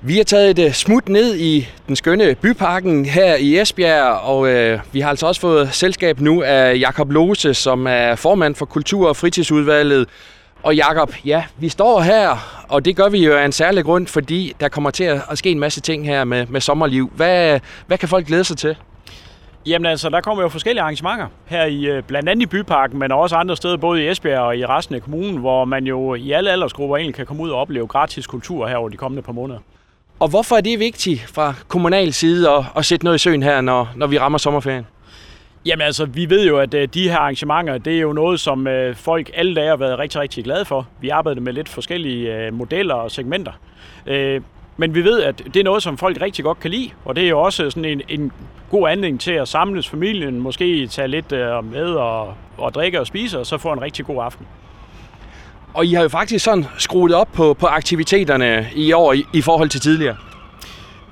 Vi har taget et øh, smut ned i den skønne byparken her i Esbjerg, og øh, vi har altså også fået selskab nu af Jakob Lose, som er formand for Kultur- og Fritidsudvalget. Og Jakob, ja, vi står her, og det gør vi jo af en særlig grund, fordi der kommer til at ske en masse ting her med, med sommerliv. Hvad, hvad kan folk glæde sig til? Jamen altså, der kommer jo forskellige arrangementer her i øh, blandt andet i Byparken, men også andre steder, både i Esbjerg og i resten af kommunen, hvor man jo i alle aldersgrupper egentlig kan komme ud og opleve gratis kultur her over de kommende par måneder. Og hvorfor er det vigtigt fra kommunal side at, at sætte noget i søen her, når, når vi rammer sommerferien? Jamen altså, vi ved jo, at øh, de her arrangementer, det er jo noget, som øh, folk alle dage har været rigtig, rigtig glade for. Vi arbejder med lidt forskellige øh, modeller og segmenter. Men vi ved, at det er noget, som folk rigtig godt kan lide, og det er jo også sådan en, en god anledning til at samles familien, måske tage lidt med og, og drikke og spise, og så få en rigtig god aften. Og I har jo faktisk sådan skruet op på, på aktiviteterne i år i, i forhold til tidligere.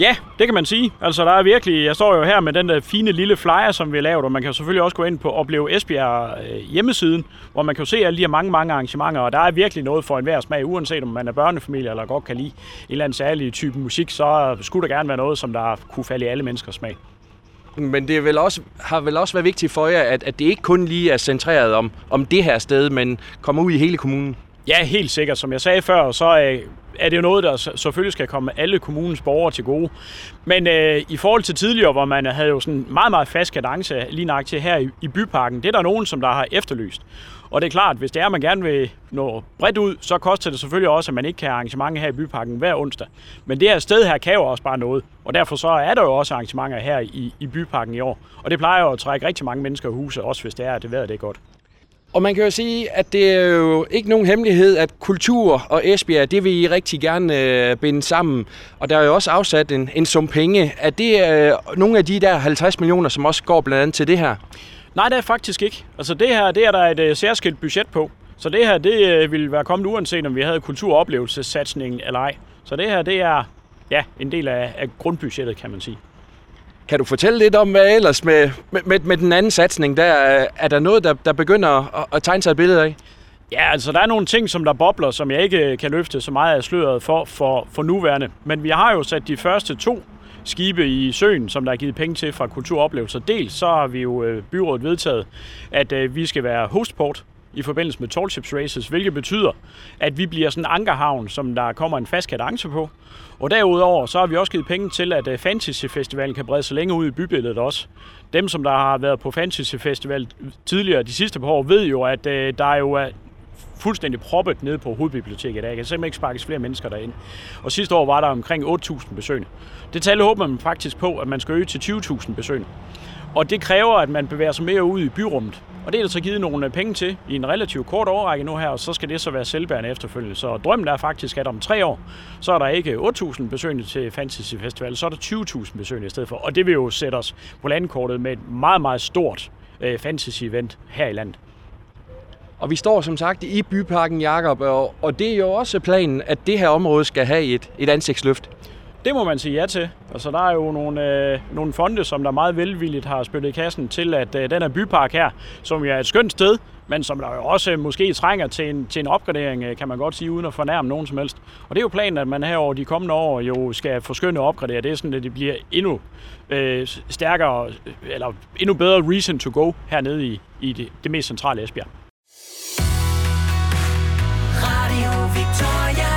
Ja, det kan man sige. Altså, der er virkelig, jeg står jo her med den der fine lille flyer, som vi har lavet, og man kan selvfølgelig også gå ind på Opleve Esbjerg øh, hjemmesiden, hvor man kan se alle de her mange, mange arrangementer, og der er virkelig noget for enhver smag, uanset om man er børnefamilie eller godt kan lide en eller anden særlig type musik, så skulle der gerne være noget, som der kunne falde i alle menneskers smag. Men det er vel også, har vel også været vigtigt for jer, at, at det ikke kun lige er centreret om, om det her sted, men kommer ud i hele kommunen? Ja, helt sikkert. Som jeg sagde før, så øh, er det jo noget, der selvfølgelig skal komme alle kommunens borgere til gode. Men øh, i forhold til tidligere, hvor man havde jo sådan meget, meget fast kadence lige nok til her i, i byparken, det er der nogen, som der har efterlyst. Og det er klart, hvis det er, at man gerne vil nå bredt ud, så koster det selvfølgelig også, at man ikke kan have arrangementer her i byparken hver onsdag. Men det her sted her kan jo også bare noget, og derfor så er der jo også arrangementer her i, i byparken i år. Og det plejer jo at trække rigtig mange mennesker i huset, også hvis det er, at det vejret det er godt. Og man kan jo sige, at det er jo ikke nogen hemmelighed, at kultur og Esbjerg, det vil I rigtig gerne øh, binde sammen. Og der er jo også afsat en, en sum penge. Er det øh, nogle af de der 50 millioner, som også går blandt andet til det her? Nej, det er faktisk ikke. Altså det her, det er der et øh, særskilt budget på. Så det her, det øh, ville være kommet uanset om vi havde kulturoplevelsessatsningen eller ej. Så det her, det er ja, en del af, af grundbudgettet, kan man sige. Kan du fortælle lidt om, hvad ellers med, med, med den anden satsning, der er der noget, der, der begynder at, at tegne sig et billede af? Ja, altså der er nogle ting, som der bobler, som jeg ikke øh, kan løfte så meget af sløret for, for, for nuværende. Men vi har jo sat de første to skibe i søen, som der er givet penge til fra Kulturoplevelser. Dels så har vi jo øh, byrådet vedtaget, at øh, vi skal være hostport i forbindelse med Tallships Races, hvilket betyder, at vi bliver sådan en ankerhavn, som der kommer en fast kadence på. Og derudover så har vi også givet penge til, at øh, Fantasy Festivalen kan brede sig længere ud i bybilledet også. Dem, som der har været på Fantasy Festival tidligere de sidste par år, ved jo, at øh, der er jo fuldstændig proppet nede på hovedbiblioteket. Der kan simpelthen ikke sparkes flere mennesker derind. Og sidste år var der omkring 8.000 besøgende. Det tal håber man faktisk på, at man skal øge til 20.000 besøgende. Og det kræver, at man bevæger sig mere ud i byrummet. Og det er der så givet nogle øh, penge til i en relativt kort overrække nu her, og så skal det så være selvbærende efterfølgende. Så drømmen er faktisk, at om tre år, så er der ikke 8.000 besøgende til Fantasy Festival, så er der 20.000 besøgende i stedet for. Og det vil jo sætte os på landkortet med et meget, meget stort øh, fantasy-event her i landet. Og vi står som sagt i byparken, Jakob, og, og det er jo også planen, at det her område skal have et, et ansigtsløft det må man sige ja til. Altså, der er jo nogle, øh, nogle fonde, som der meget velvilligt har spyttet kassen til, at øh, den her bypark her, som jo er et skønt sted, men som der jo også måske trænger til en, til en opgradering, øh, kan man godt sige, uden at fornærme nogen som helst. Og det er jo planen, at man her over de kommende år jo skal forskynde og opgradere. Det er sådan, at det bliver endnu øh, stærkere, øh, eller endnu bedre reason to go hernede i, i det, det mest centrale Esbjerg. Radio Victoria.